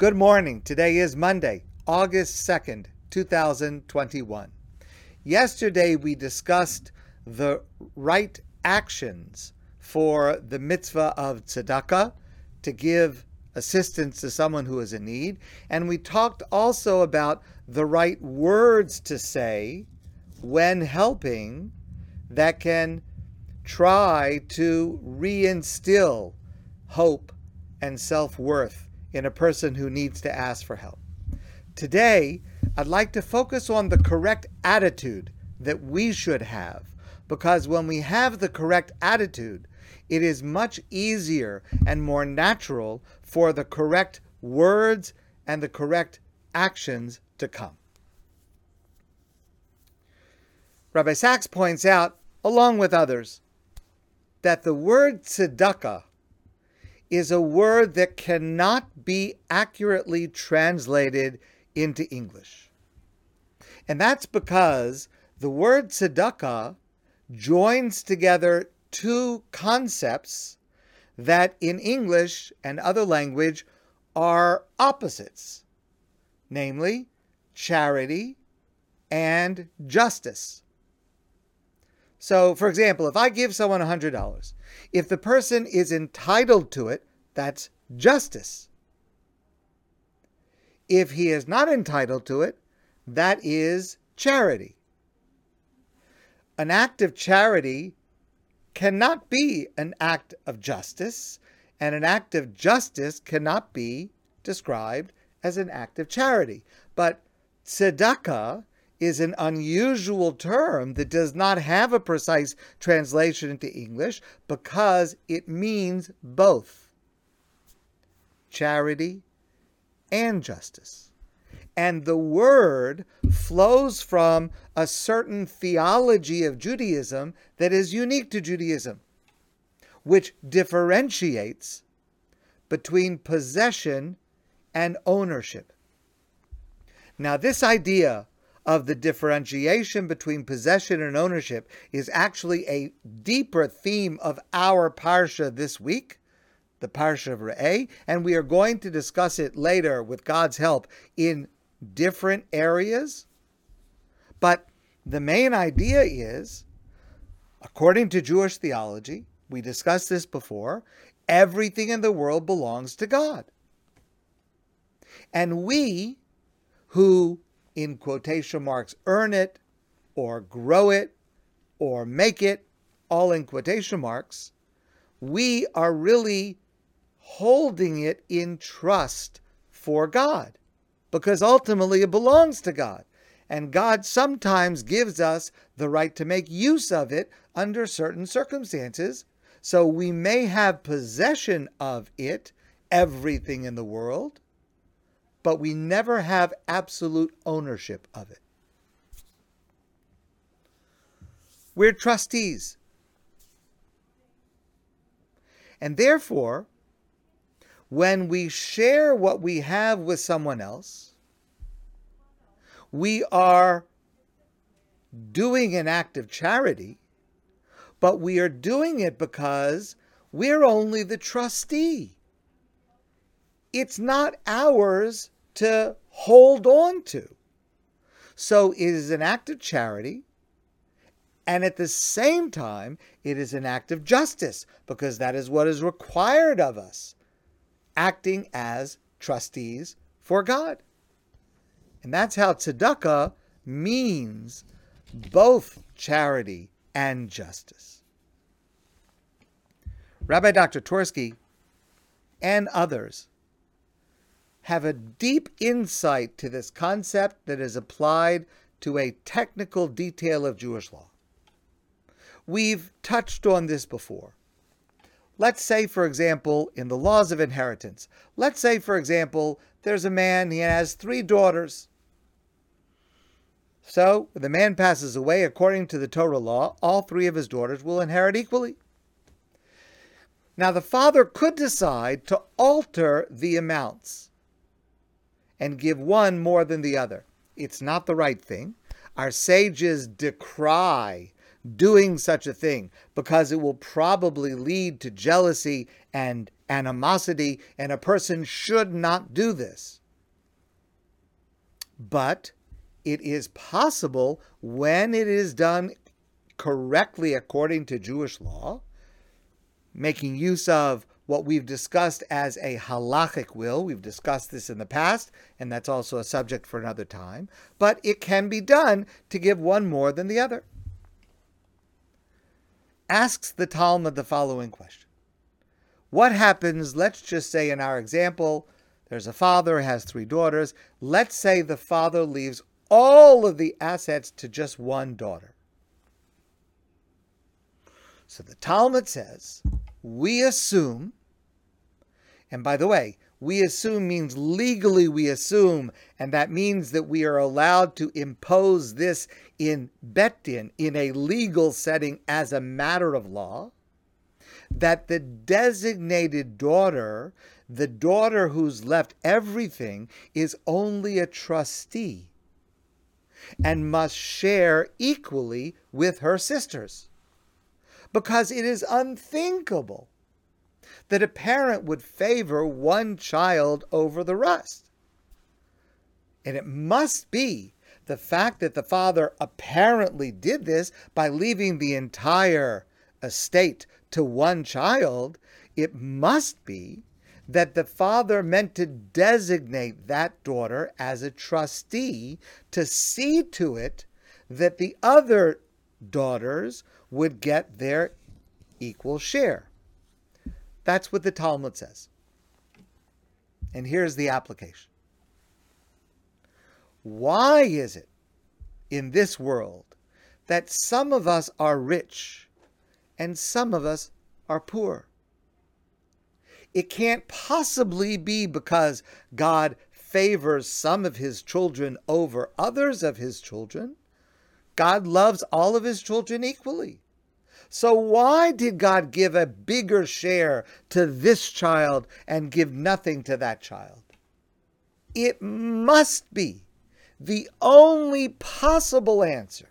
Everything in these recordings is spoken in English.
Good morning. Today is Monday, August 2nd, 2021. Yesterday we discussed the right actions for the mitzvah of tzedakah to give assistance to someone who is in need. And we talked also about the right words to say when helping that can try to reinstill hope and self worth in a person who needs to ask for help. Today, I'd like to focus on the correct attitude that we should have, because when we have the correct attitude, it is much easier and more natural for the correct words and the correct actions to come. Rabbi Sacks points out, along with others, that the word tzedakah is a word that cannot be accurately translated into English. And that's because the word tzedakah joins together two concepts that in English and other language are opposites, namely charity and justice. So, for example, if I give someone $100, if the person is entitled to it, that's justice. If he is not entitled to it, that is charity. An act of charity cannot be an act of justice, and an act of justice cannot be described as an act of charity. But tzedakah is an unusual term that does not have a precise translation into English because it means both charity and justice. And the word flows from a certain theology of Judaism that is unique to Judaism, which differentiates between possession and ownership. Now, this idea of the differentiation between possession and ownership is actually a deeper theme of our parsha this week, the parsha of Re'eh, and we are going to discuss it later with God's help in different areas. But the main idea is, according to Jewish theology, we discussed this before, everything in the world belongs to God. And we who in quotation marks, earn it or grow it or make it, all in quotation marks, we are really holding it in trust for God because ultimately it belongs to God. And God sometimes gives us the right to make use of it under certain circumstances. So we may have possession of it, everything in the world, but we never have absolute ownership of it. We're trustees. And therefore, when we share what we have with someone else, we are doing an act of charity, but we are doing it because we're only the trustee it's not ours to hold on to. So it is an act of charity. And at the same time, it is an act of justice because that is what is required of us, acting as trustees for God. And that's how tzedakah means both charity and justice. Rabbi Dr. Twerski and others have a deep insight to this concept that is applied to a technical detail of Jewish law. We've touched on this before. Let's say, for example, in the laws of inheritance, let's say, for example, there's a man, he has three daughters. So, when the man passes away, according to the Torah law, all three of his daughters will inherit equally. Now, the father could decide to alter the amounts and give one more than the other. It's not the right thing. Our sages decry doing such a thing because it will probably lead to jealousy and animosity, and a person should not do this. But it is possible when it is done correctly according to Jewish law, making use of what we've discussed as a halachic will. We've discussed this in the past, and that's also a subject for another time. But it can be done to give one more than the other. Asks the Talmud the following question What happens, let's just say in our example, there's a father, has three daughters. Let's say the father leaves all of the assets to just one daughter. So the Talmud says, we assume, and by the way, we assume means legally we assume, and that means that we are allowed to impose this in Beit Din, in a legal setting as a matter of law, that the designated daughter, the daughter who's left everything, is only a trustee and must share equally with her sisters. Because it is unthinkable that a parent would favor one child over the rest. And it must be the fact that the father apparently did this by leaving the entire estate to one child, it must be that the father meant to designate that daughter as a trustee to see to it that the other daughters would get their equal share. That's what the Talmud says. And here's the application. Why is it in this world that some of us are rich and some of us are poor? It can't possibly be because God favors some of his children over others of his children. God loves all of his children equally. So, why did God give a bigger share to this child and give nothing to that child? It must be the only possible answer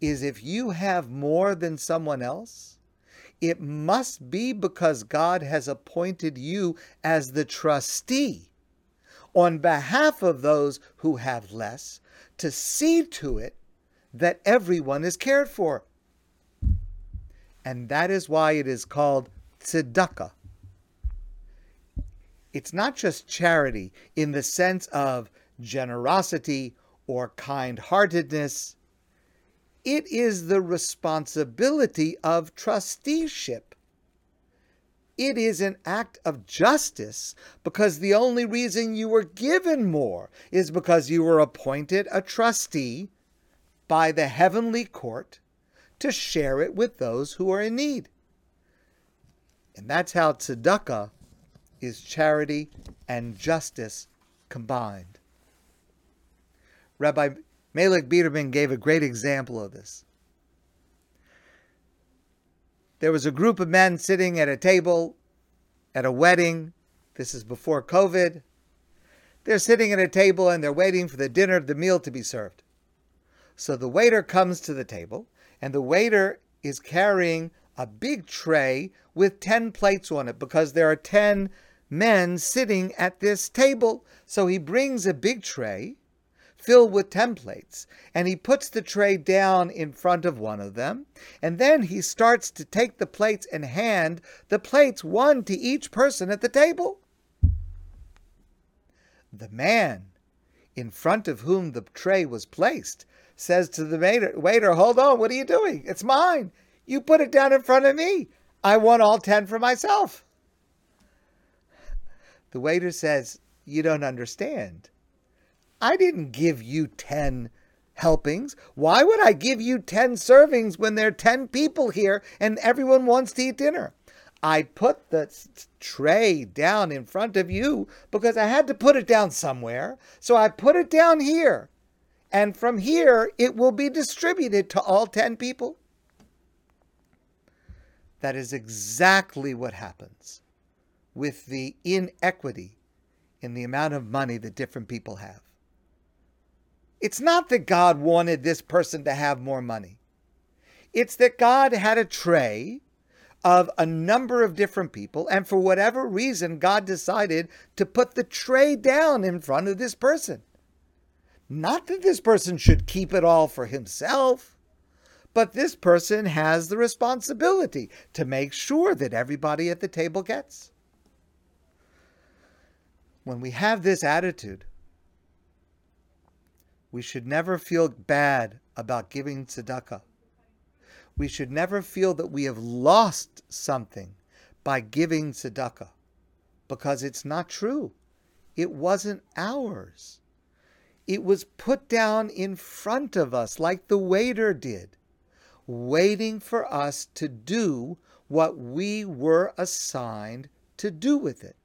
is if you have more than someone else, it must be because God has appointed you as the trustee on behalf of those who have less to see to it that everyone is cared for. And that is why it is called tzedakah. It's not just charity in the sense of generosity or kind heartedness it is the responsibility of trusteeship. It is an act of justice because the only reason you were given more is because you were appointed a trustee by the heavenly court to share it with those who are in need. And that's how tzedakah is charity and justice combined. Rabbi Melik Biderman gave a great example of this. There was a group of men sitting at a table at a wedding. This is before COVID. They're sitting at a table and they're waiting for the dinner, the meal to be served. So the waiter comes to the table, and the waiter is carrying a big tray with 10 plates on it because there are 10 men sitting at this table. So he brings a big tray filled with templates, and he puts the tray down in front of one of them, and then he starts to take the plates and hand the plates one to each person at the table. The man in front of whom the tray was placed says to the waiter, waiter, hold on, what are you doing? It's mine. You put it down in front of me. I want all 10 for myself. The waiter says, You don't understand. I didn't give you 10 helpings. Why would I give you 10 servings when there are 10 people here and everyone wants to eat dinner? I put the tray down in front of you because I had to put it down somewhere. So I put it down here. And from here, it will be distributed to all 10 people. That is exactly what happens with the inequity in the amount of money that different people have. It's not that God wanted this person to have more money. It's that God had a tray of a number of different people, and for whatever reason, God decided to put the tray down in front of this person. Not that this person should keep it all for himself, but this person has the responsibility to make sure that everybody at the table gets. When we have this attitude, we should never feel bad about giving tzedakah we should never feel that we have lost something by giving tzedakah because it's not true. It wasn't ours. It was put down in front of us like the waiter did, waiting for us to do what we were assigned to do with it,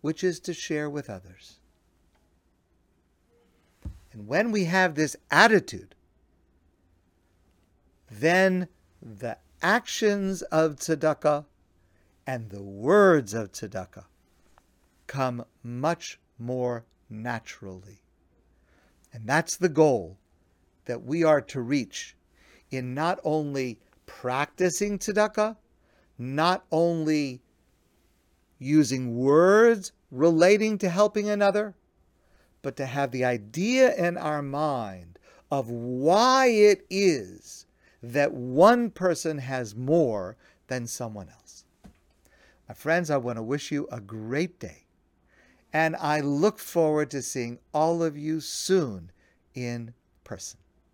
which is to share with others. And when we have this attitude, then the actions of tzedakah and the words of tzedakah come much more naturally. And that's the goal that we are to reach in not only practicing tzedakah, not only using words relating to helping another, but to have the idea in our mind of why it is that one person has more than someone else. My friends, I want to wish you a great day, and I look forward to seeing all of you soon in person.